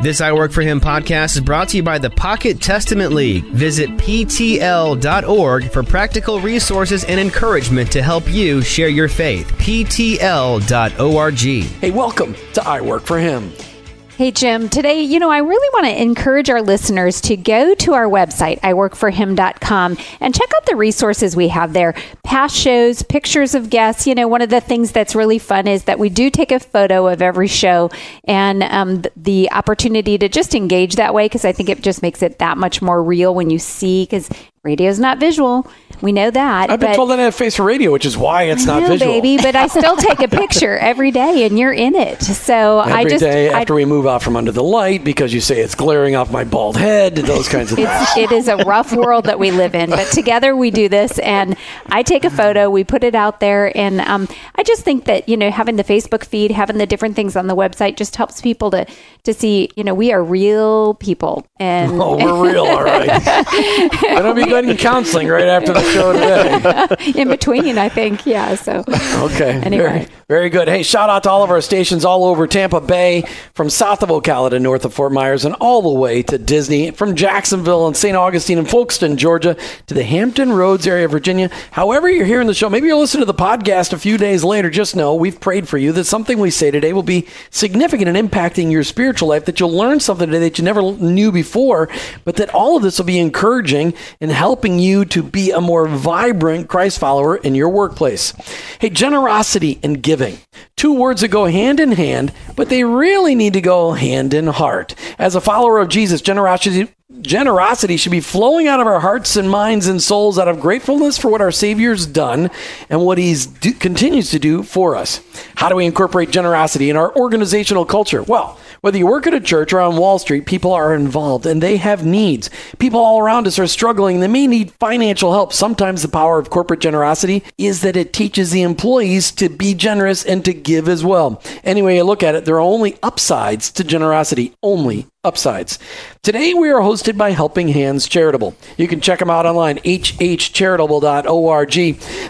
This I Work For Him podcast is brought to you by the Pocket Testament League. Visit PTL.org for practical resources and encouragement to help you share your faith. PTL.org. Hey, welcome to I Work For Him. Hey, Jim. Today, you know, I really want to encourage our listeners to go to our website, iworkforhim.com, and check out the resources we have there. Past shows, pictures of guests. You know, one of the things that's really fun is that we do take a photo of every show and um, the opportunity to just engage that way because I think it just makes it that much more real when you see, because radio is not visual. We know that. I've been told that I have face for radio, which is why it's not no, visual. baby, but I still take a picture every day, and you're in it. So Every I just day I- after we move out from under the light because you say it's glaring off my bald head, those kinds of things. it is a rough world that we live in, but together we do this. And I take a photo, we put it out there, and um, I just think that you know having the Facebook feed, having the different things on the website, just helps people to to see you know we are real people, and Oh, we're real, all right. Getting counseling right after the show today. in between, I think, yeah. So Okay. Anyway. Very, very good. Hey, shout out to all of our stations all over Tampa Bay, from south of Ocala to north of Fort Myers, and all the way to Disney, from Jacksonville and St. Augustine and Folkston, Georgia, to the Hampton Roads area of Virginia. However, you're hearing the show, maybe you're listening to the podcast a few days later. Just know we've prayed for you that something we say today will be significant in impacting your spiritual life, that you'll learn something today that you never knew before, but that all of this will be encouraging and helping you to be a more vibrant Christ follower in your workplace. Hey, generosity and giving. Two words that go hand in hand, but they really need to go hand in heart. As a follower of Jesus, generosity generosity should be flowing out of our hearts and minds and souls out of gratefulness for what our Savior's done and what He's continues to do for us. How do we incorporate generosity in our organizational culture? Well, whether you work at a church or on Wall Street, people are involved and they have needs. People all around us are struggling. They may need financial help. Sometimes the power of corporate generosity is that it teaches the employees to be generous and to give as well. Anyway, you look at it, there are only upsides to generosity, only upsides. Today we are hosted by Helping Hands Charitable. You can check them out online, hhcharitable.org.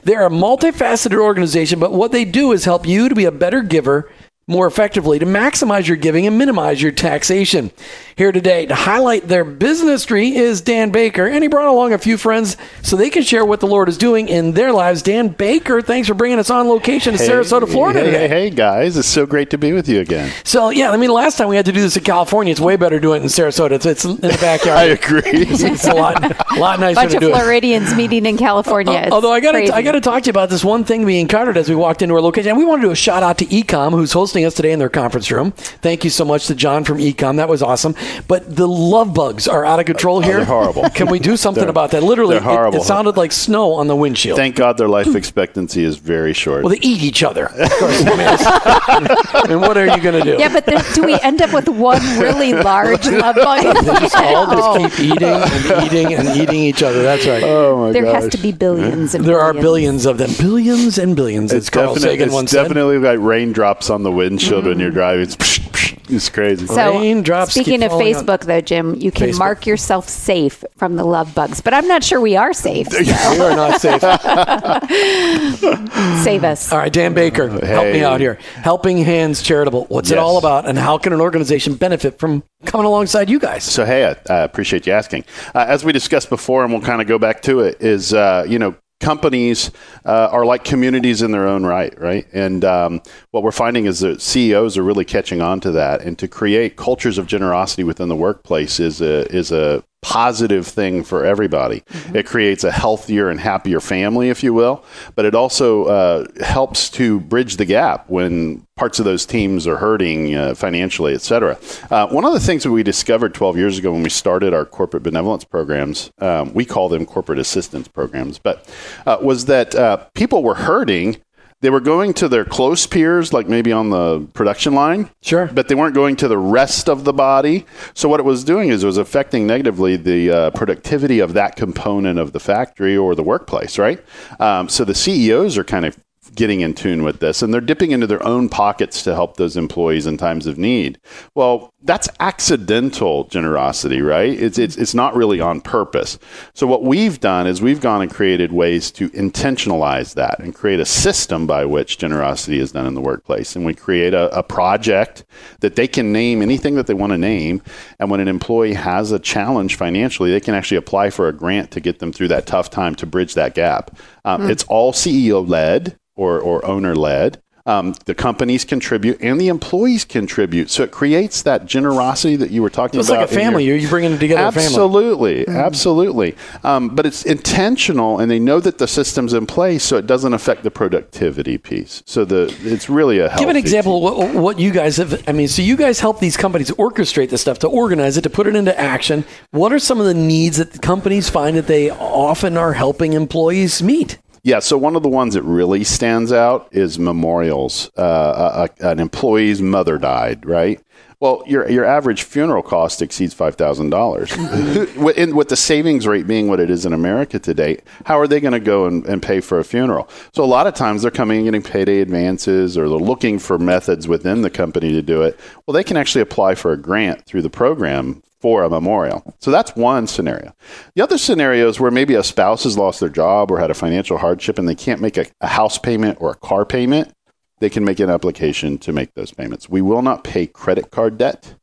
They're a multifaceted organization, but what they do is help you to be a better giver more effectively to maximize your giving and minimize your taxation. Here today to highlight their business tree is Dan Baker, and he brought along a few friends so they can share what the Lord is doing in their lives. Dan Baker, thanks for bringing us on location to Sarasota, Florida Hey, today. hey, hey, guys. It's so great to be with you again. So, yeah, I mean, last time we had to do this in California. It's way better doing it in Sarasota. It's, it's in the backyard. I agree. It's a lot, lot nicer bunch to do bunch of Floridians meeting in California. It's Although I got to, I got to talk to you about this one thing we encountered as we walked into our location, and we want to do a shout out to Ecom, who's hosting us today in their conference room. Thank you so much to John from Ecom. That was awesome. But the love bugs are out of control here. Oh, they're horrible. Can we do something about that? Literally, they're it- horrible. It, sounded like snow on the windshield. Thank God their life expectancy is very short. well, they eat each other. Of course. I mean, and what are you going to do? yeah, but then, do we end up with one really large love bug? They just all Oh. just keep eating and eating and eating each other. That's right. oh my there gosh. has to be billions and there are billions. billions of them. Billions and billions, as It's, Carl definite, Sagan it's once said. definitely like raindrops on the windshield when you're driving. It's, psh, psh, it's crazy. So, Raindrops speaking keep of falling on- Facebook, though, Jim, you can Facebook. mark yourself safe from the love bugs. But I'm not sure we are safe. We are not safe. Save us. All right, Dan Baker, help me Hey. out here. Helping Hands Charitable. What's it Yes. all about, and how can an organization benefit from coming alongside you guys? So hey, I, I appreciate you asking. Uh, as we discussed before, and we'll kind of go back to it, is uh, you know companies uh, are like communities in their own right, right? And um, what we're finding is that CEOs are really catching on to that, and to create cultures of generosity within the workplace is a is a positive thing for everybody. It creates a healthier and happier family, if you will, but it also uh, helps to bridge the gap when parts of those teams are hurting uh, financially, et cetera. Uh, one of the things that we discovered 12 years ago when we started our corporate benevolence programs, um, we call them corporate assistance programs, but uh, was that uh, people were hurting. They were going to their close peers, like maybe on the production line, Sure. but they weren't going to the rest of the body. So what it was doing is it was affecting negatively the uh, productivity of that component of the factory or the workplace, right? Um, so the CEOs are kind of getting in tune with this and they're dipping into their own pockets to help those employees in times of need. Well, that's accidental generosity, right? It's, it's, it's not really on purpose. So, what we've done is we've gone and created ways to intentionalize that and create a system by which generosity is done in the workplace. And we create a, a project that they can name anything that they want to name. And when an employee has a challenge financially, they can actually apply for a grant to get them through that tough time to bridge that gap. Um, mm. It's all CEO led or, or owner led. Um, the companies contribute and the employees contribute. So it creates that generosity that you were talking it's about. It's like a family. Your, you're bringing together absolutely, mm-hmm. absolutely. Um, but it's intentional, and they know that the system's in place, so it doesn't affect the productivity piece. So the it's really a help. give an example what, what you guys have. I mean, so you guys help these companies orchestrate this stuff to organize it to put it into action. What are some of the needs that the companies find that they often are helping employees meet? Yeah, so one of the ones that really stands out is memorials. Uh, a, an employee's mother died, right? Well, your your average funeral cost exceeds five thousand dollars. Mm-hmm. With the savings rate being what it is in America today, how are they going to go and, and, pay for a funeral? So a lot of times they're coming and getting payday advances, or they're looking for methods within the company to do it. Well, they can actually apply for a grant through the program for a memorial. So that's one scenario. The other scenario is where maybe a spouse has lost their job or had a financial hardship and they can't make a, a house payment or a car payment. They can make an application to make those payments. We will not pay credit card debt,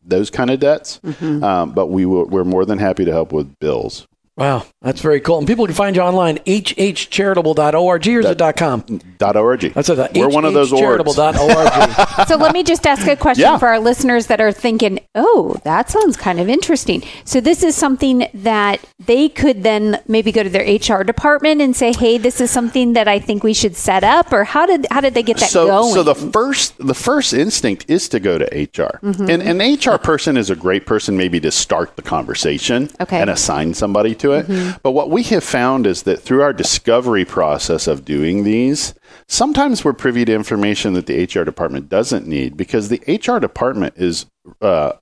those kind of debts, mm-hmm. um, but we will, we're more than happy to help with bills. Wow, that's very cool. And people can find you online, hhcharitable.org or is it .com? .org. That's it. We're one of those charitable.org. so let me just ask a question yeah. for our listeners that are thinking, oh, that sounds kind of interesting. So this is something that they could then maybe go to their HR department and say, hey, this is something that I think we should set up, or how did how did they get that so, going? So the first the first instinct is to go to HR. Mm-hmm. And an HR person is a great person maybe to start the conversation okay. and assign somebody to it. Mm-hmm. But what we have found is that through our discovery process of doing these, sometimes we're privy to information that the HR department doesn't need because the HR department is uh,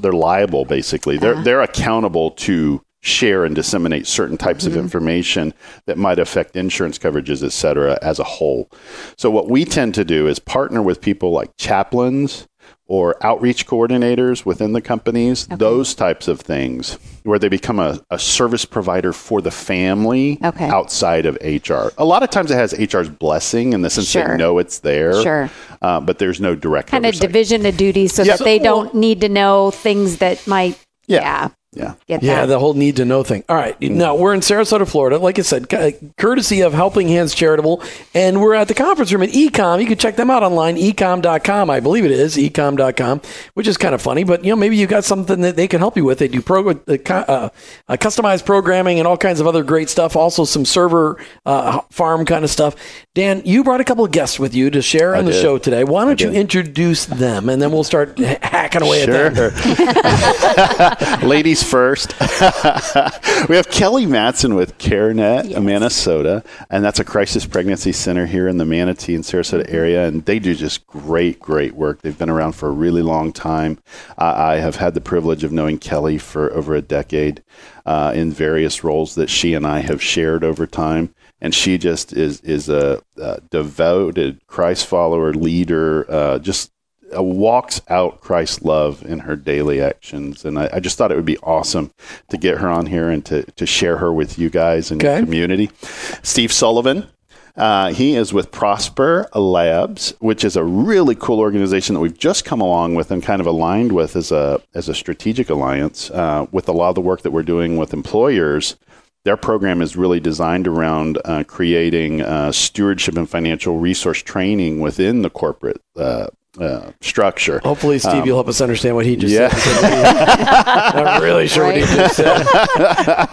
they're liable basically. They're uh-huh. they're accountable to share and disseminate certain types mm-hmm. of information that might affect insurance coverages, et cetera, as a whole. So what we tend to do is partner with people like chaplains or outreach coordinators within the companies, okay. those types of things, where they become a, a service provider for the family okay. outside of HR. A lot of times it has HR's blessing in the sense sure. they know it's there, sure. Uh, but there's no direct kind oversight. of division of duties so that they don't need to know things that might yeah. yeah. Yeah. Get yeah, that. the whole need to know thing. All right. Now, we're in Sarasota, Florida. Like I said, courtesy of Helping Hands Charitable. And we're at the conference room at Ecom. You can check them out online, ecom.com. I believe it is, ecom.com, which is kind of funny. But, you know, maybe you've got something that they can help you with. They do pro- uh, uh, customized programming and all kinds of other great stuff. Also, some server uh, farm kind of stuff. Dan, you brought a couple of guests with you to share on the show today. Why don't you introduce them? And then we'll start hacking away sure. at that. Ladies first. we have Kelly Matson with CareNet, yes. Manasota, and that's a crisis pregnancy center here in the Manatee and Sarasota area, and they do just great, great work. They've been around for a really long time. Uh, I have had the privilege of knowing Kelly for over a decade uh, in various roles that she and I have shared over time and she just is is a, a devoted Christ follower, leader, uh, just walks out Christ's love in her daily actions. And I, I, just thought it would be awesome to get her on here and to, to share her with you guys and okay. your community. Steve Sullivan. Uh, he is with Prosper Labs, which is a really cool organization that we've just come along with and kind of aligned with as a as a strategic alliance uh, with a lot of the work that we're doing with employers their program is really designed around uh, creating uh, stewardship and financial resource training within the corporate uh, uh, structure. Hopefully, Steve, um, you'll help us understand what he just yeah. said. I'm really sure right. what he just said.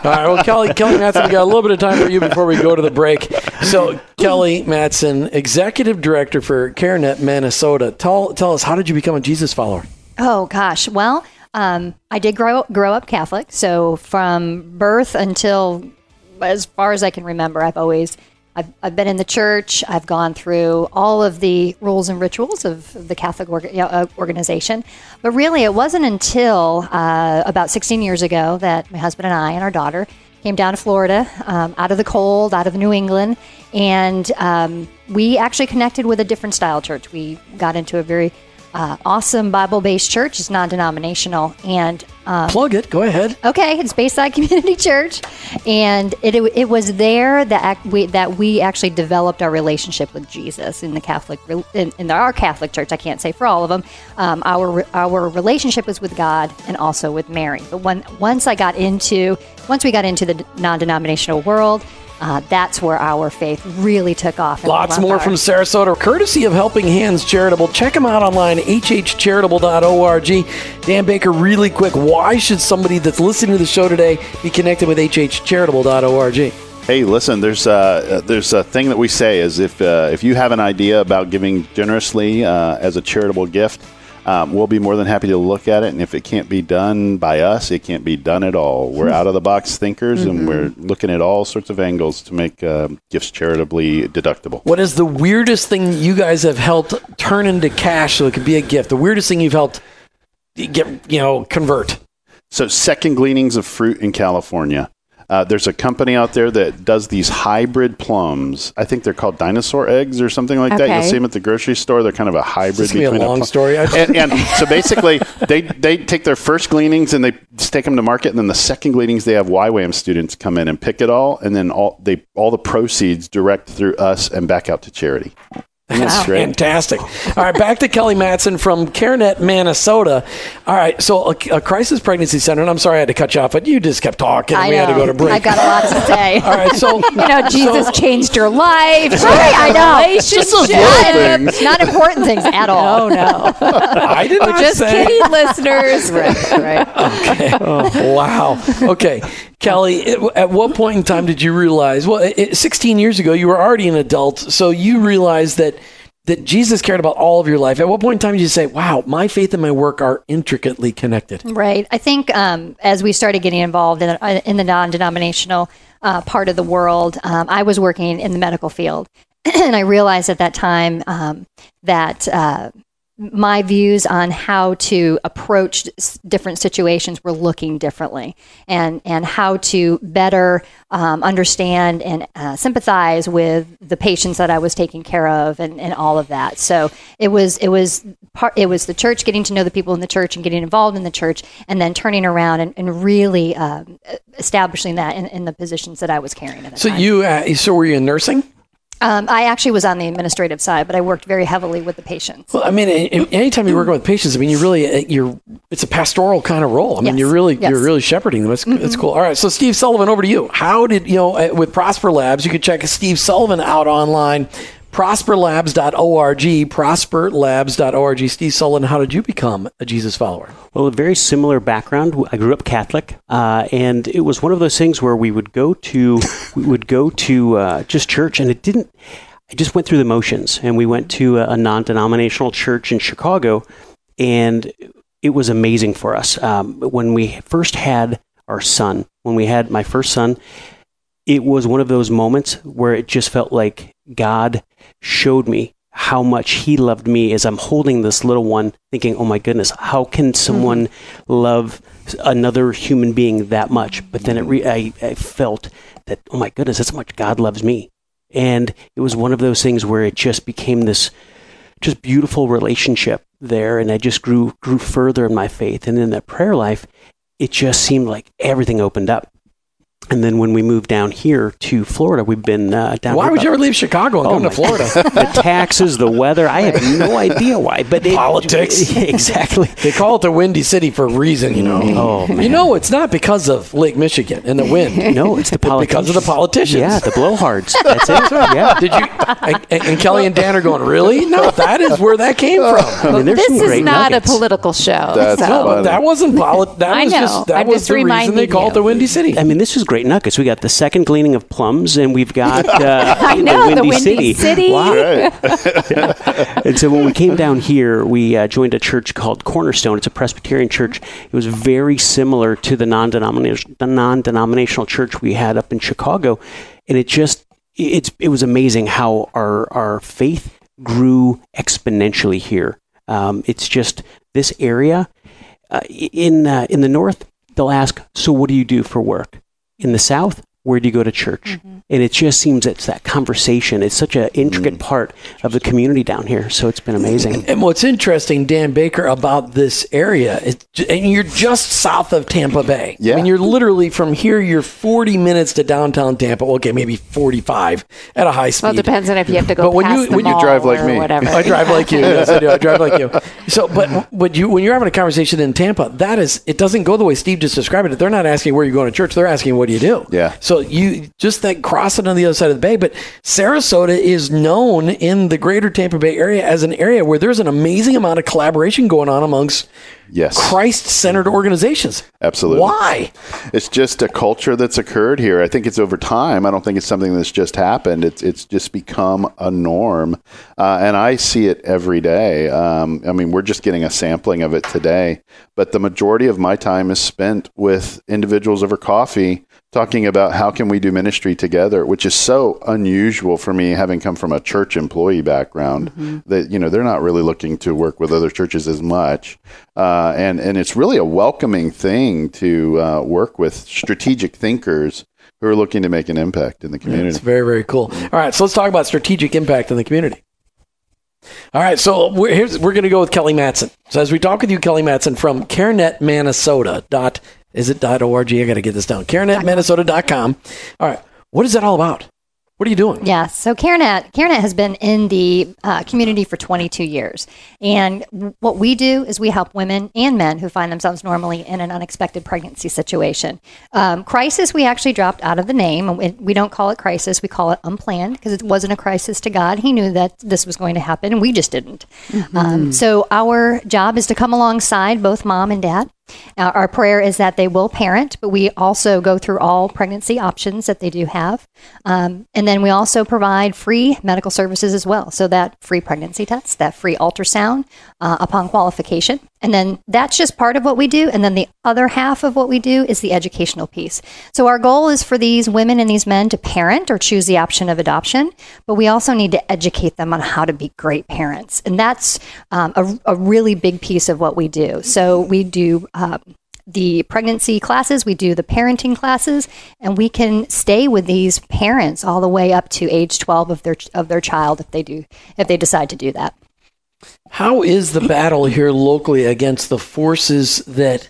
All right, well, Kelly, Kelly Matson, we got a little bit of time for you before we go to the break. So, Kelly Matson, Executive Director for CareNet Manasota. Tell, tell us, how did you become a Jesus follower? Oh, gosh. Well, um, I did grow, grow up Catholic. So, from birth until as far as I can remember, I've always I've, I've been in the church. I've gone through all of the rules and rituals of the Catholic uh, organization. But really, it wasn't until uh, about 16 years ago that my husband and I and our daughter came down to Florida, um, out of the cold, out of New England, and um, we actually connected with a different style church. We got into a very uh, awesome Bible-based church. It's non-denominational, and um, Plug it. Go ahead. Okay, it's Bayside Community Church, and it, it, it was there that we that we actually developed our relationship with Jesus in the Catholic in, in our Catholic Church. I can't say for all of them. Um, our our relationship was with God and also with Mary. But when once I got into once we got into the non-denominational world. Uh, that's where our faith really took off. Lots more our- from Sarasota, courtesy of Helping Hands Charitable. Check them out online, hhcharitable.org. Dan Baker, really quick, why should somebody that's listening to the show today be connected with hhcharitable.org? Hey, listen. There's a there's a thing that we say is if uh, if you have an idea about giving generously uh, as a charitable gift, um, we'll be more than happy to look at it. And if it can't be done by us, it can't be done at all. We're out of the box thinkers, and we're looking at all sorts of angles to make uh, gifts charitably deductible. What is the weirdest thing you guys have helped turn into cash so it could be a gift? The weirdest thing you've helped get, you know, convert? So, second gleanings of fruit in California. Uh, there's a company out there that does these hybrid plums. I think they're called dinosaur eggs or something like that. You'll see them at the grocery store. They're kind of a hybrid This is be a between long plum- story. And, and so basically, they they take their first gleanings and they take them to market, and then the second gleanings they have YWAM students come in and pick it all, and then all they all the proceeds direct through us and back out to charity. Isn't that great? Fantastic. All right, back to Kelly Matson from CareNet, Manasota. All right, so a, a crisis pregnancy center, and I'm sorry I had to cut you off, but you just kept talking. and I we had to go to break. I've got a lot to say. All right, so You know, Jesus changed your life. Right, I know. Just those things. Not important things at all. Oh no! I did not Just say. kidding, listeners. right. Okay. Oh, wow. Okay. Kelly, at what point in time did you realize? Well, it- 16 years ago, you were already an adult, so you realized that that Jesus cared about all of your life. At what point in time did you say, "Wow, my faith and my work are intricately connected"? Right. I think um, as we started getting involved in, in the non-denominational uh, part of the world, um, I was working in the medical field, and I realized at that time um, that uh, my views on how to approach s- different situations were looking differently, and and how to better um, understand and uh, sympathize with the patients that I was taking care of, and, and all of that. So it was it was part it was the church getting to know the people in the church and getting involved in the church, and then turning around and, and really um, establishing that in, in the positions that I was carrying So time. you, uh, so were you in nursing? Um, I actually was on the administrative side, but I worked very heavily with the patients. Well, I mean, anytime you're working with patients, I mean, you really, uh, you're, it's a pastoral kind of role. I mean, Yes. you're really, Yes. Mm-hmm. you're really shepherding them. That's, that's cool. All right. So Steve Sullivan, over to you. How did, you know, uh, with Prosper Labs, you can check Steve Sullivan out online, prosperlabs.org, prosperlabs.org. Steve Sullivan, how did you become a Jesus follower? Well, a very similar background. I grew up Catholic, uh, and it was one of those things where we would go to we would go to uh, just church, and it didn't. I just went through the motions, and we went to a, a non-denominational church in Chicago, and it was amazing for us. Um, when we first had our son, when we had my first son, it was one of those moments where it just felt like God showed me how much He loved me as I'm holding this little one, thinking, oh my goodness, how can someone mm-hmm. love another human being that much? But then it re- I, I felt that, oh my goodness, that's how much God loves me. And it was one of those things where it just became this just beautiful relationship there and I just grew grew further in my faith and in that prayer life it just seemed like everything opened up and then when we moved down here to Florida we've been uh, down Why here would you ever leave Chicago and Oh come to Florida? the taxes the weather I have no idea why but it, Politics. exactly they call it the Windy City for a reason, you know. Oh, You know, it's not because of Lake Michigan and the wind. no it's the politicians because of the politicians. yeah the blowhards that's it yeah Did you? And, and Kelly and Dan are going, really? No, that is where that came from. I mean, This is great not nuggets. a political show. That's so. No, that wasn't politics. That I was know. just that I'm was just the reason they reminding call it the Windy City. I mean, this is great nuggets. We got the second gleaning of plums, and we've got uh, I know, the the Windy, Windy City. Wow. Right. And so when we came down here, we uh, joined a church called Cornerstone. It's a Presbyterian church. It was very similar to the non-denominational, the non-denominational church we had up in Chicago, and it just it's it was amazing how our our faith grew exponentially here. Um, it's just this area uh, in uh, in the north. They'll ask, "So what do you do for work?" In the South, where do you go to church? Mm-hmm. And it just seems it's that conversation. It's such an intricate mm. part of the community down here. So it's been amazing. And what's interesting, Dan Baker, about this area, is, and you're just south of Tampa Bay. Yeah. I mean, you're literally from here, you're 40 minutes to downtown Tampa. Okay, maybe 45 at a high speed. Well, it depends on if you have to go But when past you- the when you drive like me. whatever. I drive like you. Yes, I do. I drive like you. So, but but you when you're having a conversation in Tampa, that is it doesn't go the way Steve just described it. They're not asking where you're going to church. They're asking what do you do. Yeah. So you just that crossing on the other side of the bay. But Sarasota is known in the greater Tampa Bay area as an area where there's an amazing amount of collaboration going on amongst Yes. Christ-centered organizations. Absolutely. Why? It's just a culture that's occurred here. I think it's over time. I don't think it's something that's just happened. It's it's just become a norm, uh, and I see it every day. Um, I mean, we're just getting a sampling of it today, but the majority of my time is spent with individuals over coffee talking about how can we do ministry together, which is so unusual for me, having come from a church employee background. That you know they're not really looking to work with other churches as much, uh, and and it's really a welcoming thing to uh, work with strategic thinkers who are looking to make an impact in the community. It's very, very cool. All right, so let's talk about strategic impact in the community. All right, so we're, here's, we're going to go with Kelly Matson. So as we talk with you, Kelly Matson from CareNet Manasota. Dot, is it dot .org? I got to get this down. CareNetManasota.com. All right, what is that all about? What are you doing? Yeah, so CareNet, CareNet has been in the uh, community for 22 years. And what we do is we help women and men who find themselves normally in an unexpected pregnancy situation. Um, crisis, we actually dropped out of the name. We, we don't call it crisis, we call it unplanned because it wasn't a crisis to God. He knew that this was going to happen, and we just didn't. Um, so our job is to come alongside both mom and dad. Uh, our prayer is that they will parent, but we also go through all pregnancy options that they do have. Um, and then we also provide free medical services as well. So that free pregnancy test, that free ultrasound uh, upon qualification. And then that's just part of what we do. And then the other half of what we do is the educational piece. So our goal is for these women and these men to parent or choose the option of adoption, but we also need to educate them on how to be great parents. And that's um, a, a really big piece of what we do. So we do. Uh, Uh, the pregnancy classes, we do the parenting classes, and we can stay with these parents all the way up to age 12 of their of their child if they do if they decide to do that. How is the battle here locally against the forces that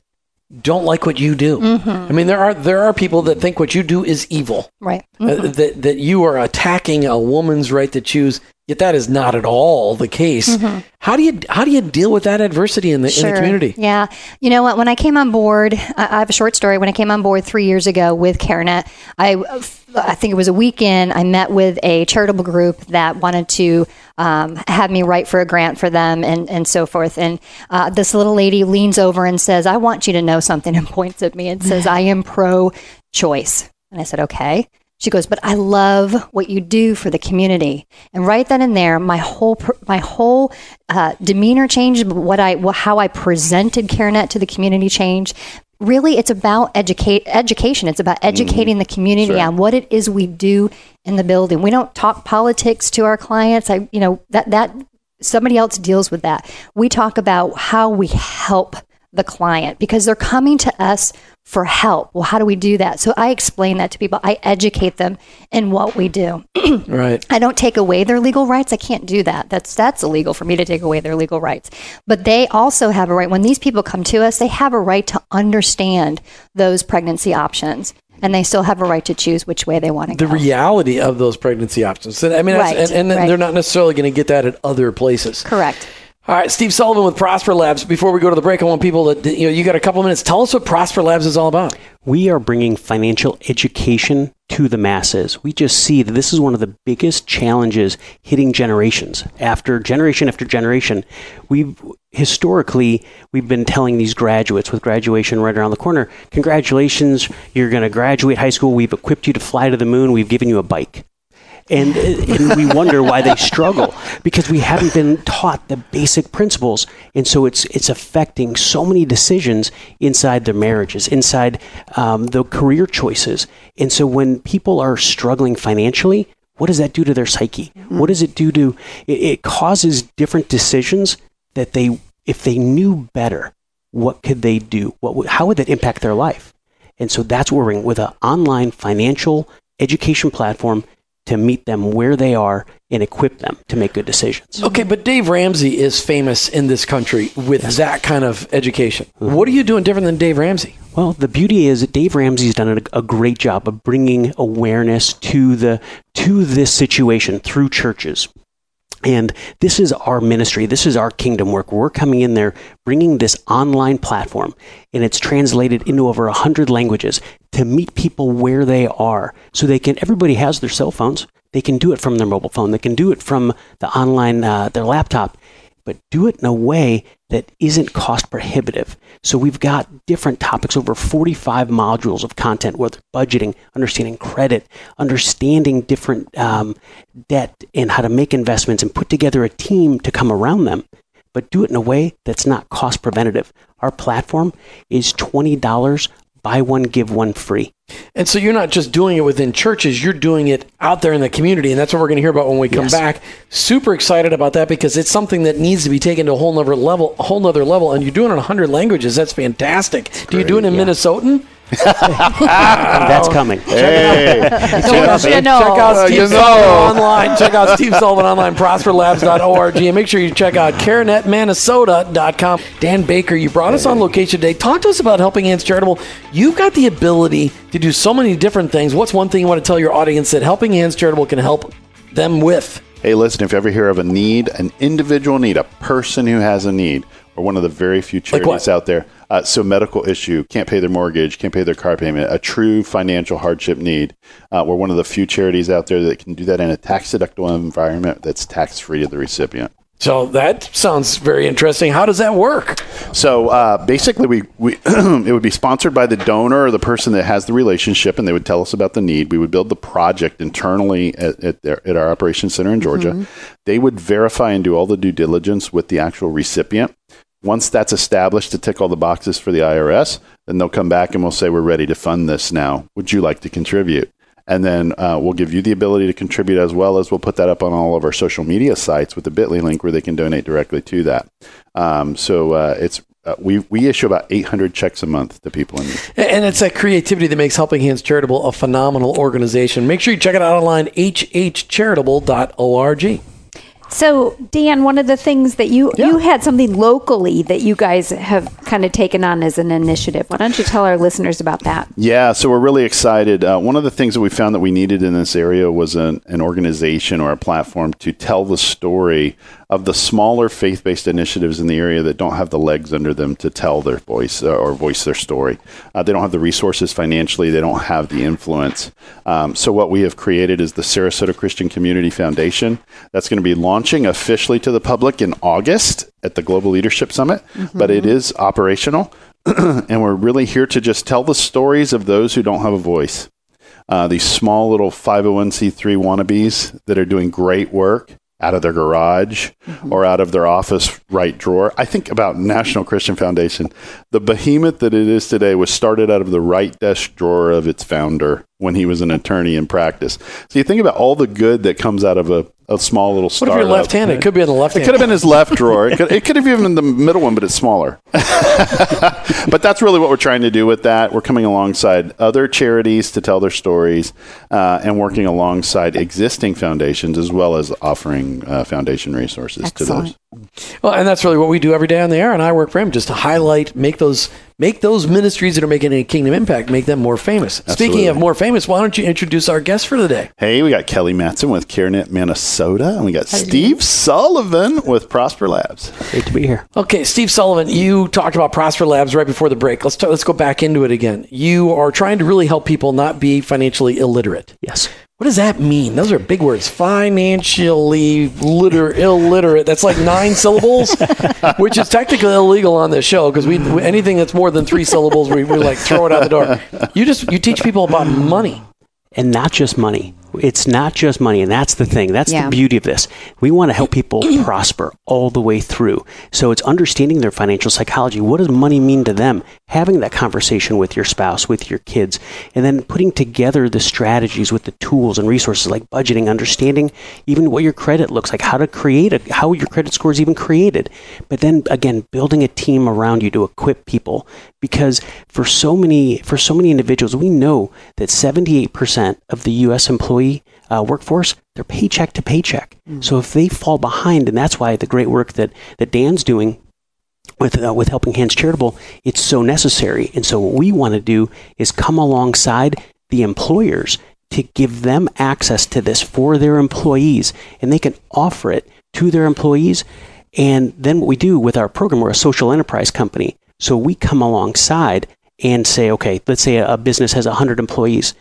don't like what you do? Mm-hmm. I mean, there are there are people that think what you do is evil. Right. uh, mm-hmm. that that you are attacking a woman's right to choose. Yet that is not at all the case. How do you how do you deal with that adversity in the in the community? Yeah. You know what? When I came on board, I I have a short story. When I came on board three years ago with CareNet, I, I think it was a weekend, I met with a charitable group that wanted to um, have me write for a grant for them and, and so forth. And uh, this little lady leans over and says, I want you to know something, and points at me and says, I am pro choice. And I said, okay. She goes, but I love what you do for the community. And right then and there, my whole my whole uh, demeanor changed. What I how I presented CareNet to the community changed. Really, it's about educate education. It's about educating the community on what it is we do in the building. We don't talk politics to our clients. I, you know, that that somebody else deals with that. We talk about how we help the client because they're coming to us for help. Well, how do we do that? So I explain that to people. I educate them in what we do. Right. I don't take away their legal rights. I can't do that. That's that's illegal for me to take away their legal rights. But they also have a right when these people come to us, they have a right to understand those pregnancy options and they still have a right to choose which way they want to The go. The reality of those pregnancy options. And I mean, Right, and, and right. they're not necessarily going to get that at other places. Correct. All right, Steve Sullivan with Prosper Labs. Before we go to the break, I want people to you know you got a couple minutes. Tell us what Prosper Labs is all about. we are bringing financial education to the masses. We just see that this is one of the biggest challenges hitting generations after generation after generation. We've historically we've been telling these graduates with graduation right around the corner, congratulations, you're going to graduate high school. We've equipped you to fly to the moon. We've given you a bike. And, and we wonder why they struggle because we haven't been taught the basic principles, and so it's it's affecting so many decisions inside their marriages, inside um, the career choices. And so when people are struggling financially, what does that do to their psyche? What does it do to? It, it causes different decisions that they, if they knew better, what could they do? What how would that impact their life? And so that's what we're with an online financial education platform to meet them where they are and equip them to make good decisions. Okay, but Dave Ramsey is famous in this country with that kind of education. Mm-hmm. What are you doing different than Dave Ramsey? Well, the beauty is that Dave Ramsey's done a, a great job of bringing awareness to the to this situation through churches. And this is our ministry. This is our kingdom work. We're coming in there, bringing this online platform, and it's translated into over 100 languages to meet people where they are. So they can, everybody has their cell phones. They can do it from their mobile phone. They can do it from the online, uh, their laptop, but do it in a way that isn't cost prohibitive. So we've got different topics, over 45 modules of content, whether budgeting, understanding credit, understanding different um, debt and how to make investments and put together a team to come around them, but do it in a way that's not cost preventative. Our platform is $20 buy one, give one free. And so you're not just doing it within churches, you're doing it out there in the community. And that's what we're going to hear about when we come Yes. back. Super excited about that because it's something that needs to be taken to a whole nother level, a whole nother level. And you're doing it in 100 languages. That's fantastic. Do you do it in yeah. Minnesotan? That's coming. Hey, Don't you Check know? out Uh, Steve you Sullivan online. Check out Steve Sullivan online, prosperlabs.org. And make sure you check out carenetmanasota.com. Dan Baker, you brought us on location today. Talk to us about Helping Hands Charitable. You've got the ability to do so many different things. What's one thing you want to tell your audience that Helping Hands Charitable can help them with? Hey, listen, if you ever hear of a need, an individual need, a person who has a need, we're one of the very few Like charities out there. Uh, so, medical issue, can't pay their mortgage, can't pay their car payment, a true financial hardship need. Uh, we're one of the few charities out there that can do that in a tax deductible environment that's tax free to the recipient. So that sounds very interesting. How does that work? So uh, basically, we, we it would be sponsored by the donor or the person that has the relationship, and they would tell us about the need. We would build the project internally at, at, their, at our operations center in Georgia. They would verify and do all the due diligence with the actual recipient. Once that's established to tick all the boxes for the IRS, then they'll come back and we'll say, We're ready to fund this now. Would you like to contribute? And then uh, we'll give you the ability to contribute as well as we'll put that up on all of our social media sites with the Bitly link where they can donate directly to that. Um, so uh, it's uh, we we issue about 800 checks a month to people in need. And it's that creativity that makes Helping Hands Charitable a phenomenal organization. Make sure you check it out online, hhcharitable.org. So, Dan, one of the things that you you had something locally that you guys have kind of taken on as an initiative. Why don't you tell our listeners about that? Yeah, so we're really excited. Uh, one of the things that we found that we needed in this area was an, an organization or a platform to tell the story of the smaller faith based initiatives in the area that don't have the legs under them to tell their voice uh, or voice their story. Uh, they don't have the resources financially, they don't have the influence. Um, so, what we have created is the Sarasota Christian Community Foundation. That's going to be launching officially to the public in August at the Global Leadership Summit, but it is operational. and we're really here to just tell the stories of those who don't have a voice. Uh, these small little 501c3 wannabes that are doing great work out of their garage mm-hmm. or out of their office right drawer. I think about National Christian Foundation. The behemoth that it is today was started out of the right desk drawer of its founder when he was an attorney in practice. So you think about all the good that comes out of a, a small little What if startup. you're left handed? It could be in the left It could have been his left drawer. It could, it could have even been the middle one, but it's smaller. but that's really what we're trying to do with that. We're coming alongside other charities to tell their stories uh, and working alongside existing foundations as well as offering uh, foundation resources to those. Well, and that's really what we do every day on the air, and I work for him just to highlight, make those make those ministries that are making a kingdom impact, make them more famous. Speaking of more famous, why don't you introduce our guest for the day? Hey, we got Kelly Matson with CareNet Manasota, and we got Steve Sullivan with Prosper Labs. Great to be here. Okay, Steve Sullivan, you talked about Prosper Labs right before the break. Let's talk, let's go back into it again. You are trying to really help people not be financially illiterate. Yes. What does that mean? Those are big words. Financially liter- illiterate. That's like nine syllables, which is technically illegal on this show because we, anything that's more than three syllables, we, we like throw it out the door. You just you teach people about money. And not just money. It's not just money, and that's the thing. That's Yeah. the beauty of this. We want to help people prosper all the way through. So it's understanding their financial psychology. What does money mean to them? Having that conversation with your spouse, with your kids, and then putting together the strategies with the tools and resources like budgeting, understanding even what your credit looks like, how to create a, how your credit score is even created. But then again, building a team around you to equip people because for so many for so many individuals, we know that 78% of the U.S. employee uh, workforce they're paycheck to paycheck. So if they fall behind, and that's why the great work that that Dan's doing with uh, with Helping Hands Charitable, it's so necessary. And so what we want to do is come alongside the employers to give them access to this for their employees, and they can offer it to their employees. And then what we do with our program, we're a social enterprise company. So we come alongside and say, okay, let's say a, a business has 100 employees.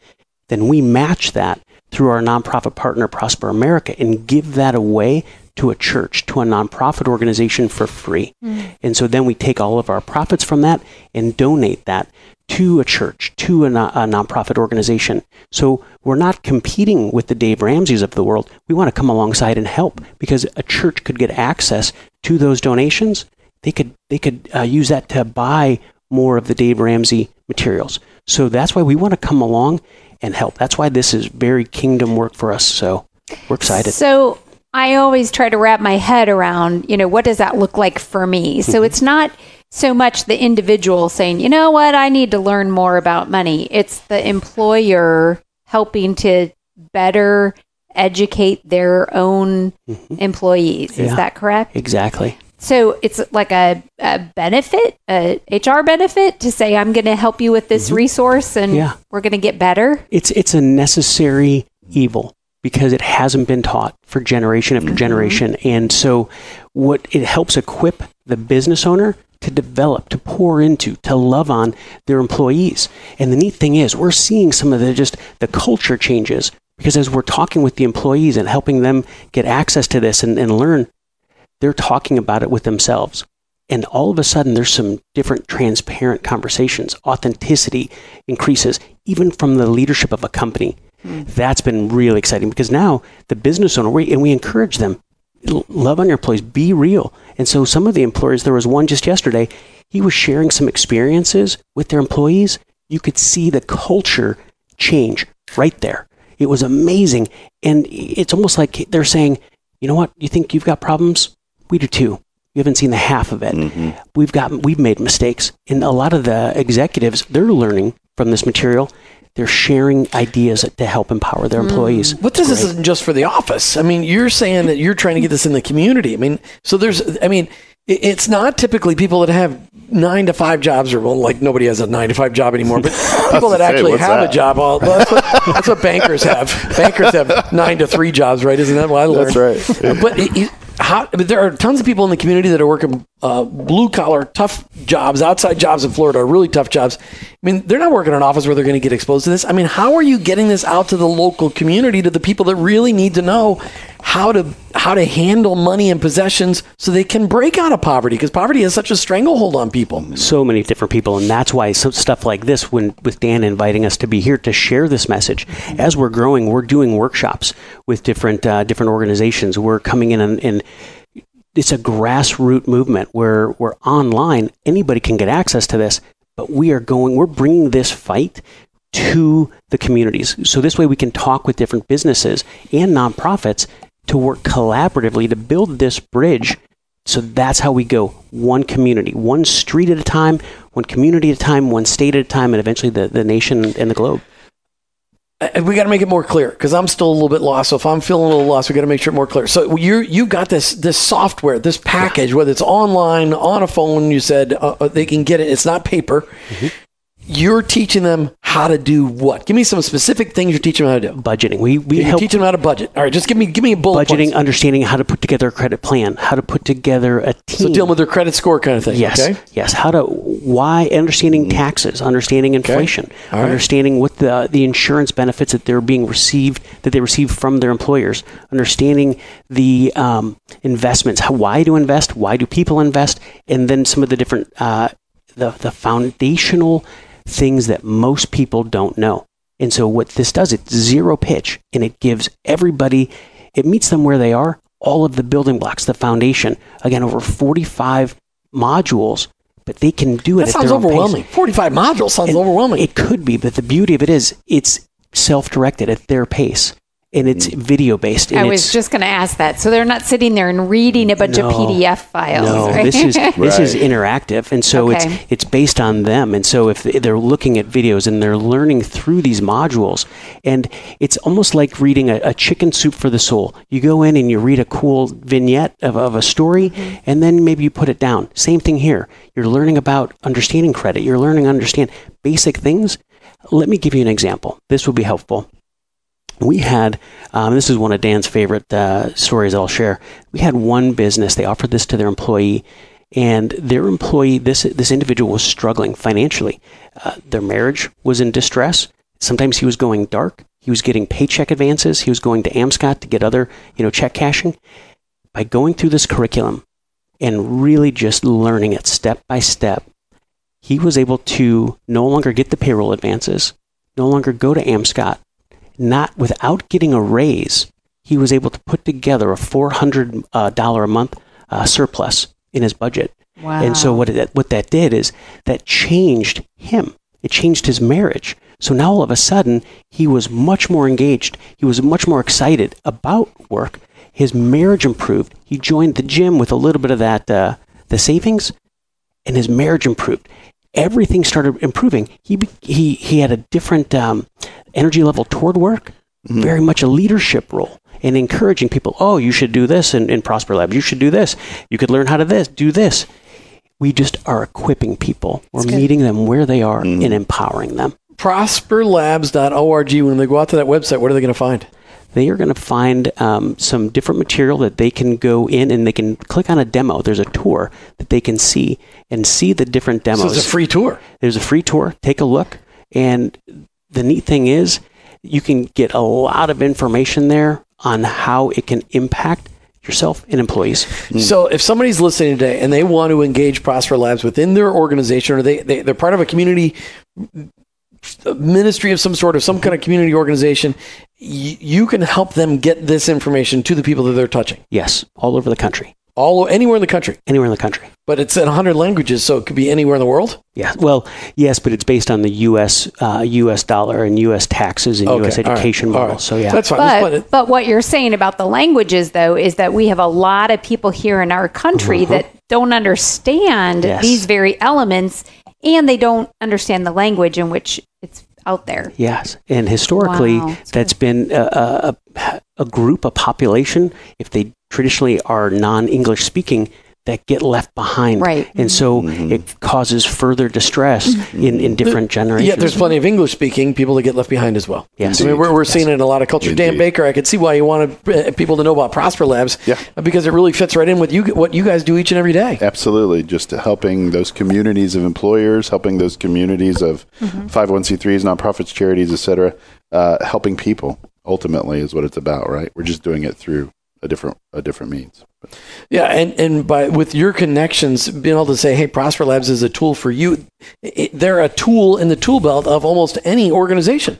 Then we match that through our nonprofit partner, Prosper America, and give that away to a church, to a nonprofit organization for free. And so then we take all of our profits from that and donate that to a church, to a, non- a nonprofit organization. So we're not competing with the Dave Ramseys of the world. We want to come alongside and help because a church could get access to those donations. They could they could uh, use that to buy more of the Dave Ramsey materials. So that's why we want to come along and help. That's why this is very kingdom work for us. So we're excited. So I always try to wrap my head around, you know, what does that look like for me? Mm-hmm. So it's not so much the individual saying, you know what, I need to learn more about money. It's the employer helping to better educate their own employees. Is Mm-hmm. Yeah. that correct? Exactly. So it's like a, a benefit, a HR benefit to say, I'm going to help you with this resource and Mm-hmm. Yeah. we're going to get better. It's it's a necessary evil because it hasn't been taught for generation after generation. And so what it helps equip the business owner to develop, to pour into, to love on their employees. And the neat thing is we're seeing some of the just the culture changes because as we're talking with the employees and helping them get access to this and, and learn, they're talking about it with themselves. And all of a sudden, there's some different transparent conversations. Authenticity increases, even from the leadership of a company. Hmm. That's been really exciting because now the business owner, we, and we encourage them, love on your employees, be real. And so some of the employers, there was one just yesterday, he was sharing some experiences with their employees. You could see the culture change right there. It was amazing. And it's almost like they're saying, you know what? You think you've got problems? We do too. You haven't seen the half of it. Mm-hmm. We've got we've made mistakes, and a lot of the executives they're learning from this material. They're sharing ideas to help empower their hmm. employees. But this isn't just for the office. I mean, you're saying that you're trying to get this in the community. I mean, so there's, I mean, it's not typically people that have nine to five jobs, or well, like nobody has a nine to five job anymore, but people that actually what's have a job. Well, that's what, that's what bankers have. Bankers have nine to three jobs, right? Isn't that what I learned? That's right. But it, it, how, but there are tons of people in the community that are working uh, blue collar, tough jobs, outside jobs in Florida, really tough jobs. I mean, they're not working in an office where they're going to get exposed to this. I mean, how are you getting this out to the local community, to the people that really need to know how to how to handle money and possessions so they can break out of poverty? Because poverty has such a stranglehold on people. so many different people and that's why stuff like this when with dan inviting us to be here to share this message as we're growing we're doing workshops with different uh, different organizations we're coming in and, and it's a grassroots movement where we're online anybody can get access to this but we are going we're bringing this fight to the communities so this way we can talk with different businesses and nonprofits to work collaboratively to build this bridge so that's how we go one community, one street at a time, one community at a time, one state at a time, and eventually the, the nation and the globe. Uh, We got to make it more clear because I'm still a little bit lost. So if I'm feeling a little lost, we got to make sure it's more clear. So you you got this this software, this package, whether it's online, on a phone. You said uh, uh, they can get it. It's not paper. You're teaching them how to do what? Give me some specific things you're teaching them how to do. Budgeting. We, we You're help teaching them how to budget. All right, just give me give me a bullet budgeting, points. understanding how to put together a credit plan, how to put together a team. So dealing with their credit score kind of thing. Yes, Okay. yes. How to why understanding taxes, understanding inflation, All right. understanding what the the insurance benefits that they're being received that they receive from their employers, understanding the um, investments, how why to invest, why do people invest, and then some of the different uh, the the foundational things that most people don't know. And so what this does, it's zero pitch and it gives everybody, it meets them where they are, all of the building blocks, the foundation. Again, over 45 modules, but they can do it That at sounds their own pace. overwhelming. 45 modules sounds And overwhelming. It could be, but the beauty of it is it's self-directed at their pace and it's mm. video based. I was just going to ask that. So they're not sitting there and reading a bunch No. of PDF files, No, right? this is this is interactive, and so Okay. it's it's based on them. And so if they're looking at videos and they're learning through these modules, and it's almost like reading a, a chicken soup for the soul. You go in and you read a cool vignette of, of a story, mm-hmm. and then maybe you put it down. Same thing here. You're learning about understanding credit. You're learning to understand basic things. Let me give you an example. This will be helpful we had um, this is one of dan's favorite uh, stories i'll share. We had one business they offered this to their employee and their employee this this individual was struggling financially. Uh, their marriage was in distress. Sometimes he was going dark. He was getting paycheck advances. He was going to amscot to get other you know check cashing. By going through this curriculum and really just learning it step by step he was able to no longer get the payroll advances no longer go to amscot not without getting a raise, he was able to put together a four hundred dollar a month uh, surplus in his budget. Wow. And so what it, what that did is that changed him. It changed his marriage. So now all of a sudden he was much more engaged. He was much more excited about work. His marriage improved. He joined the gym with a little bit of that uh, the savings, and his marriage improved. Everything started improving. He he he had a different um, energy level toward work, very much a leadership role and encouraging people. Oh, you should do this in, in Prosper Labs. You should do this. You could learn how to this do this. We just are equipping people. We're meeting them where they are and empowering them. Prosperlabs.org. When they go out to that website, what are they going to find? They are going to find um, some different material that they can go in and they can click on a demo. There's a tour that they can see and see the different demos. So it's a free tour. There's a free tour. Take a look. And the neat thing is, you can get a lot of information there on how it can impact yourself and employees. So if somebody's listening today and they want to engage Prosper Labs within their organization or they, they, they're part of a community ministry of some sort or some kind of community organization, y- you can help them get this information to the people that they're touching. Yes, all over the country, All anywhere in the country, anywhere in the country. but it's in 100 languages, so it could be anywhere in the world. Yeah, well, yes, but it's based on the U.S. Uh, U.S. dollar and U.S. taxes and U.S. education all model. right. So yeah, that's fine. But, but what you're saying about the languages, though, is that we have a lot of people here in our country that don't understand Yes. these very elements and they don't understand the language in which it's out there. Yes, and historically, Wow, that's that's been a, a, a group, a population, if they traditionally are non-English speaking, that get left behind. Right. And so it causes further distress in, in different generations. Yeah, there's plenty of English speaking people that get left behind as well. Yes. I mean, we're, we're seeing it in a lot of culture. Dan Baker, I could see why you wanted uh, people to know about Prosper Labs. Yeah. uh, Because it really fits right in with you, what you guys do each and every day. Absolutely. Just helping those communities of employers, helping those communities of 501c3s, nonprofits, charities, et cetera, uh, helping people ultimately is what it's about, right? We're just doing it through a different, a different means. Yeah, and, and by with your connections, being able to say, "Hey, Prosper Labs is a tool for you," it, they're a tool in the tool belt of almost any organization.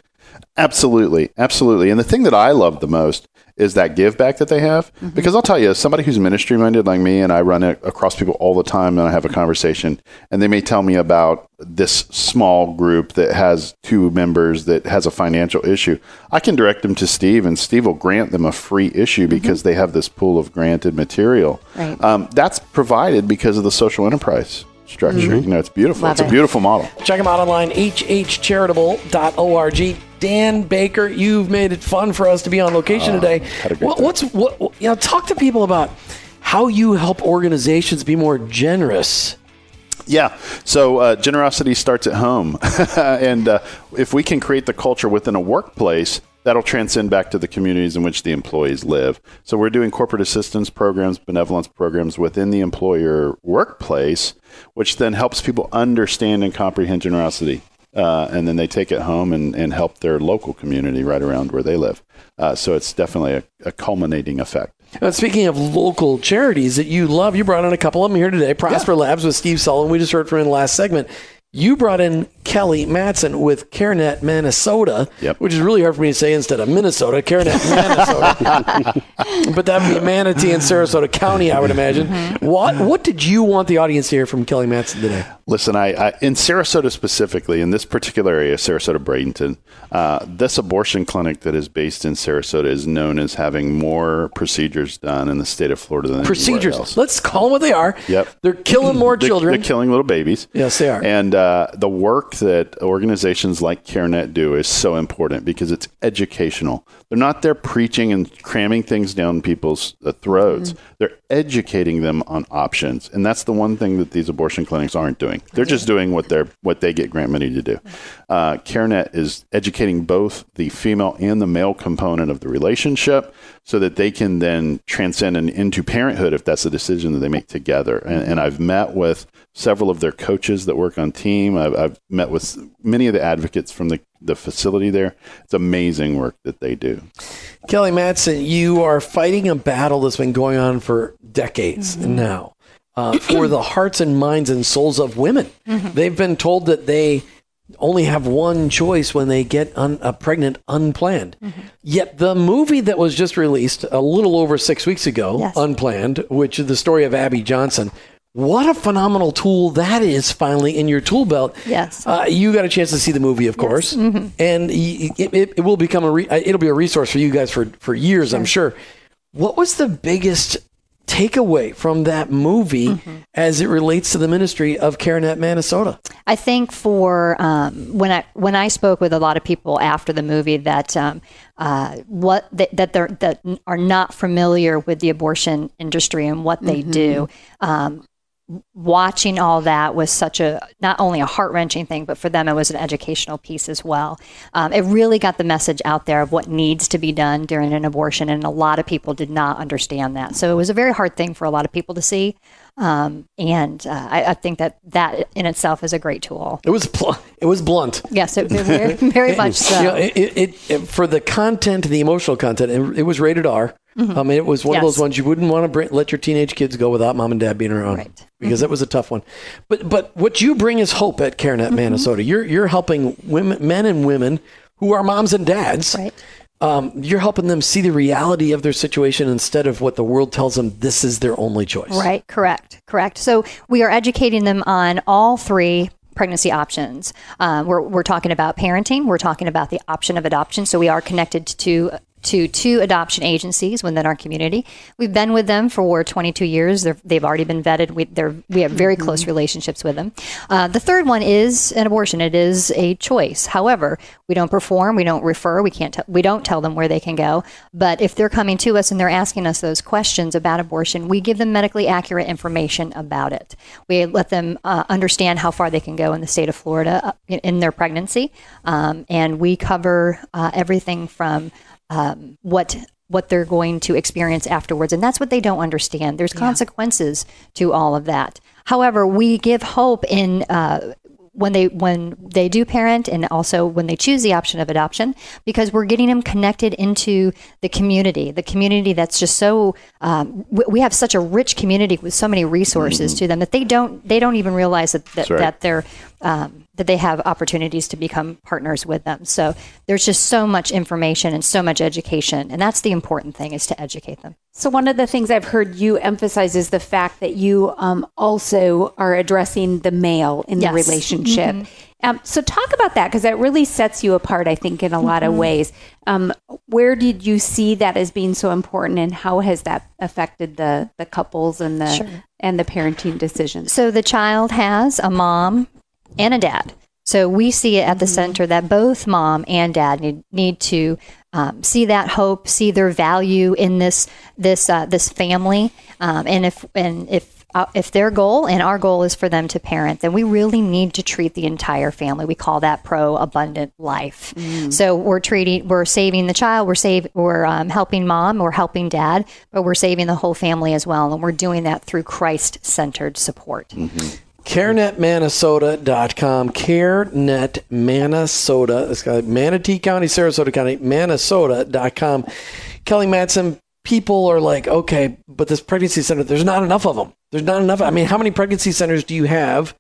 Absolutely, absolutely. And the thing that I love the most is that give back that they have. Because I'll tell you, somebody who's ministry minded like me, and I run it across people all the time, and I have a conversation, and they may tell me about this small group that has two members that has a financial issue. I can direct them to Steve, and Steve will grant them a free issue because they have this pool of granted material. Right. Um, that's provided because of the social enterprise structure. You know, it's beautiful. Love it's a beautiful model. Check them out online, hhcharitable.org. Dan Baker, you've made it fun for us to be on location today. had a What, what's what? You know, talk to people about how you help organizations be more generous. Yeah. So uh, generosity starts at home. and uh, if we can create the culture within a workplace, that'll transcend back to the communities in which the employees live. So we're doing corporate assistance programs, benevolence programs within the employer workplace, which then helps people understand and comprehend generosity. Uh, and then they take it home and, and help their local community right around where they live. Uh, so it's definitely a, a culminating effect. Uh, speaking of local charities that you love, you brought in a couple of them here today. Prosper Labs with Steve Sullivan. We just heard from in the last segment. You brought in Kelly Matson with CareNet Manasota, Yep. which is really hard for me to say instead of Minnesota, CareNet Manasota. but that would be Manatee and Sarasota County, I would imagine. What What did you want the audience to hear from Kelly Matson today? Listen, I, I in Sarasota specifically, in this particular area, Sarasota Bradenton, uh, this abortion clinic that is based in Sarasota is known as having more procedures done in the state of Florida than Procedures. Let's call them what they are. Yep. They're killing more They're- children. They're killing little babies. Yes, they are. And uh, the work that organizations like CareNet do is so important because it's educational. They're not there preaching and cramming things down people's uh, throats. Mm-hmm. They're educating them on options, and that's the one thing that these abortion clinics aren't doing. They're just doing what they're what they get grant money to do. Uh, CareNet is educating both the female and the male component of the relationship, so that they can then transcend and into parenthood if that's a decision that they make together. And, and I've met with several of their coaches that work on team. I've, I've met with many of the advocates from the, the facility there. It's amazing work that they do. Kelly Matson, you are fighting a battle that's been going on for decades now uh, for the hearts and minds and souls of women. They've been told that they only have one choice when they get un- uh, pregnant unplanned. Yet the movie that was just released a little over six weeks ago, Yes. Unplanned, which is the story of Abby Johnson. What a phenomenal tool that is finally in your tool belt. Yes. Uh, you got a chance to see the movie, of course, and it, it, it will become a re- uh, it'll be a resource for you guys for for years, I'm sure. What was the biggest takeaway from that movie as it relates to the ministry of CareNet Manasota? I think for um, when I when I spoke with a lot of people after the movie that um, uh, what that that they're that are not familiar with the abortion industry and what they do. Um, watching all that was such a not only a heart wrenching thing, but for them it was an educational piece as well. Um, it really got the message out there of what needs to be done during an abortion, and a lot of people did not understand that. So it was a very hard thing for a lot of people to see. Um, and uh, I, I think that that in itself is a great tool. It was bl- it was blunt. Yes, it, very, very much so. You know, it, it, for the content, the emotional content, it, was rated R. I mean, it was one of those ones you wouldn't want to bring, let your teenage kids go without mom and dad being around, Right. Because that was a tough one. But but what you bring is hope at CareNet Manasota. You're you're helping women, men and women who are moms and dads. Right. Um, you're helping them see the reality of their situation instead of what the world tells them this is their only choice. Right, correct, correct. So we are educating them on all three pregnancy options. Um, we're, we're talking about parenting. We're talking about the option of adoption. So we are connected to to two adoption agencies within our community. We've been with them for 22 years. They're, they've already been vetted. We, they're, we have very close relationships with them. Uh, the third one is an abortion. It is a choice. However, we don't perform. We don't refer. We can't. T- we don't tell them where they can go. But if they're coming to us and they're asking us those questions about abortion, we give them medically accurate information about it. We let them uh, understand how far they can go in the state of Florida uh, in, in their pregnancy, um, and we cover uh, everything from um, what what they're going to experience afterwards. And that's what they don't understand. There's consequences to all of that. However we give hope in uh, when they when they do parent and also when they choose the option of adoption because we're getting them connected into the community the community that's just so um, we, we have such a rich community with so many resources to them that they don't they don't even realize that that, right. that they're um, that they have opportunities to become partners with them so there's just so much information and so much education and that's the important thing is to educate them So, one of the things I've heard you emphasize is the fact that you um, also are addressing the male in Yes. the relationship. Um, so, talk about that because that really sets you apart, I think, in a lot of ways. Um, where did you see that as being so important, and how has that affected the the couples and the and the parenting decisions? So the child has a mom and a dad. So we see it at the center that both mom and dad need, need to um, see that hope, see their value in this this uh, this family, um, and if and if uh, if their goal and our goal is for them to parent, then we really need to treat the entire family. We call that pro abundant life. So we're treating, we're saving the child, we're save, we're um, helping mom, we're helping dad, but we're saving the whole family as well, and we're doing that through Christ centered support. CareNetManasota.com. CareNet Manasota. It's got Manatee County, Sarasota County, Manasota.com. Kelly Matson, people are like, okay, but this pregnancy center, there's not enough of them. There's not enough. I mean, how many pregnancy centers do you have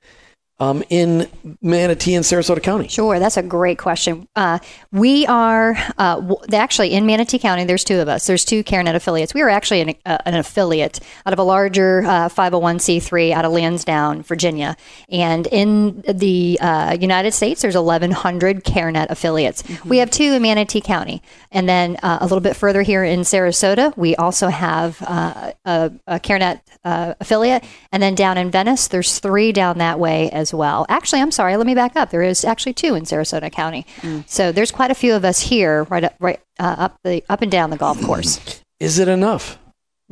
um, in Manatee and Sarasota County? Sure, that's a great question. Uh, we are uh, w- actually in Manatee County. There's two of us. There's two CareNet affiliates. We are actually an, uh, an affiliate out of a larger uh, 501c3 out of Lansdowne, Virginia. And in the uh, United States, there's 1,100 CareNet affiliates. We have two in Manatee County, and then uh, a little bit further here in Sarasota, we also have uh, a, a CareNet uh, affiliate, and then down in Venice, there's three down that way as well. Actually, I'm sorry, let me back up. There is actually two in Sarasota County, so there's quite a few of us here, right up, right uh, up the up and down the Gulf Coast. Is it enough?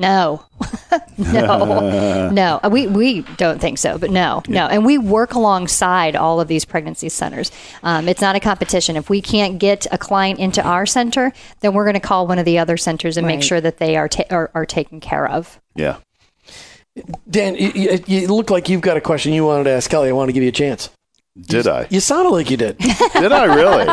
No, no, no. We we don't think so, but no, no. And we work alongside all of these pregnancy centers. Um, it's not a competition. If we can't get a client into our center, then we're going to call one of the other centers and make sure that they are ta- are, are taken care of. Yeah. Dan, you, you, you look like you've got a question you wanted to ask Kelly. I want to give you a chance. Did I? You sounded like you did. Did I really?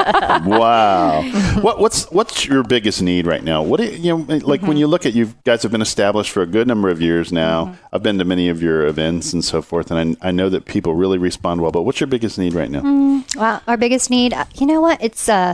wow. What, what's what's your biggest need right now? What do you, you know, like when you look at you guys have been established for a good number of years now. I've been to many of your events and so forth, and I, I know that people really respond well. But what's your biggest need right now? Well, our biggest need, uh, you know what? It's uh,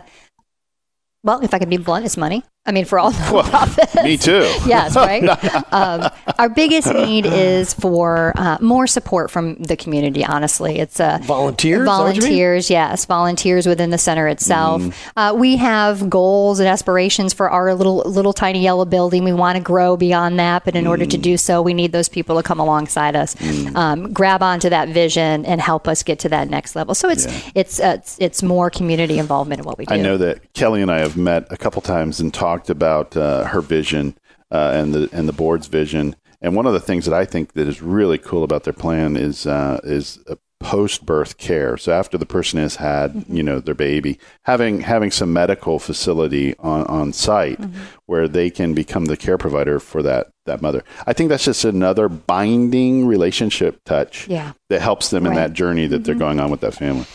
well, if I can be blunt, it's money. I mean, for all the nonprofits. Me too. yes, right. um, our biggest need is for uh, more support from the community. Honestly, it's uh, Volunteers? Is that what you mean? Volunteers, yes, volunteers within the center itself. Mm. Uh, we have goals and aspirations for our little little tiny yellow building. We want to grow beyond that, but in order to Mm. do so, we need those people to come alongside us, um, grab onto that vision, and help us get to that next level. So it's it's uh, it's, it's more community involvement in what we do. I know that Kelly and I have met a couple times and talked about uh, her vision uh, and the and the board's vision. And one of the things that I think that is really cool about their plan is uh, is a post birth care. So after the person has had you know their baby, having having some medical facility on on site where they can become the care provider for that that mother. I think that's just another binding relationship touch Yeah. that helps them in that journey that they're going on with that family.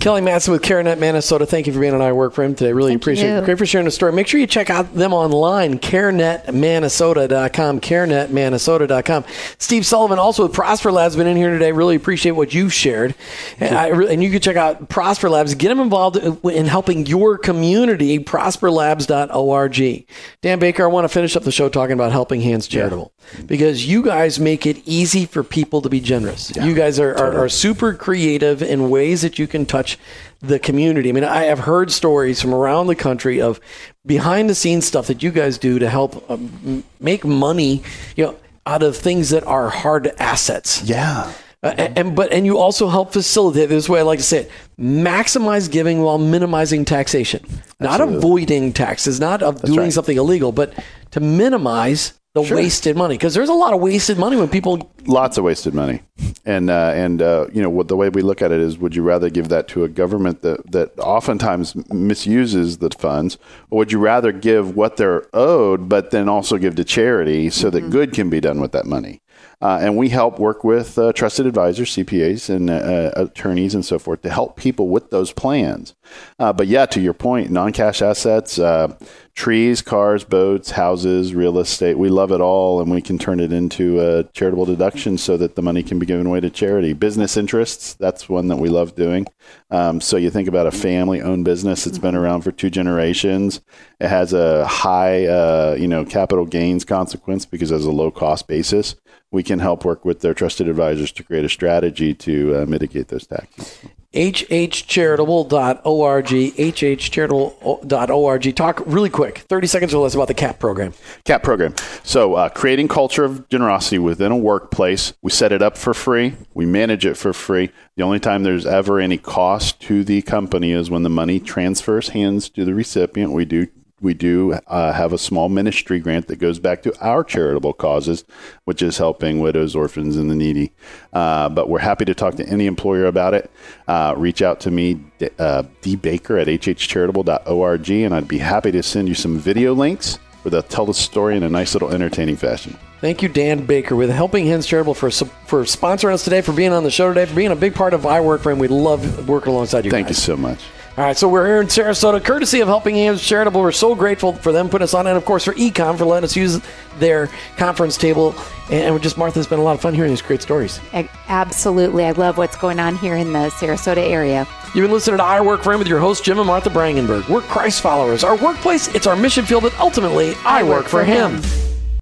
Kelly Matson with CareNet Manasota. Thank you for being on I Work for Him today. Really appreciate you. it. Great for sharing the story. Make sure you check out them online, carenetmanasota.com, carenetmanasota.com. Steve Sullivan, also with Prosper Labs, been in here today. Really appreciate what you've shared. And, I, and you can check out Prosper Labs. Get them involved in helping your community, prosperlabs.org. Dan Baker, I want to finish up the show talking about Helping Hands Charitable because you guys make it easy for people to be generous. you guys are, are, are super creative in ways that you can touch the community. I mean, I have heard stories from around the country of behind the scenes stuff that you guys do to help um, make money, you know, out of things that are hard assets. Yeah. Uh, and, and but and you also help facilitate this way I like to say it maximize giving while minimizing taxation not Absolutely. avoiding taxes not of doing right. something illegal but to minimize the wasted money because there's a lot of wasted money when people lots of wasted money. And uh, and uh, you know what the way we look at it is would you rather give that to a government that that oftentimes misuses the funds or would you rather give what they're owed but then also give to charity so that good can be done with that money uh, and we help work with uh, trusted advisors, CPAs, and uh, attorneys, and so forth to help people with those plans. Uh, but yeah, to your point, non-cash assets, uh, trees, cars, boats, houses, real estate, we love it all, and we can turn it into a charitable deduction so that the money can be given away to charity. Business interests, that's one that we love doing. Um, so you think about a family-owned business that's been around for two generations. It has a high, uh, you know, capital gains consequence because it has a low-cost basis we can help work with their trusted advisors to create a strategy to uh, mitigate those taxes. hhcharitable.org hhcharitable.org talk really quick 30 seconds or less about the cap program CAP program. So, uh, creating culture of generosity within a workplace. We set it up for free. We manage it for free. The only time there's ever any cost to the company is when the money transfers hands to the recipient. We do we do uh, have a small ministry grant that goes back to our charitable causes, which is helping widows, orphans, and the needy. Uh, but we're happy to talk to any employer about it. Uh, reach out to me, D- uh, dbaker at hhcharitable.org, and I'd be happy to send you some video links where they'll tell the story in a nice little entertaining fashion. Thank you, Dan Baker, with Helping Hands Charitable for for sponsoring us today, for being on the show today, for being a big part of I Work Him. We love working alongside you. Thank you so much. All right, so we're here in Sarasota, courtesy of Helping Hands Charitable. We're so grateful for them putting us on, and of course for Ecom for letting us use their conference table. And we're just Martha, it's been a lot of fun hearing these great stories. Absolutely. I love what's going on here in the Sarasota area. You've been listening to I Work for Him with your host Jim and Martha Brangenberg. We're Christ followers. Our workplace, it's our mission field, but ultimately, I, work, for him.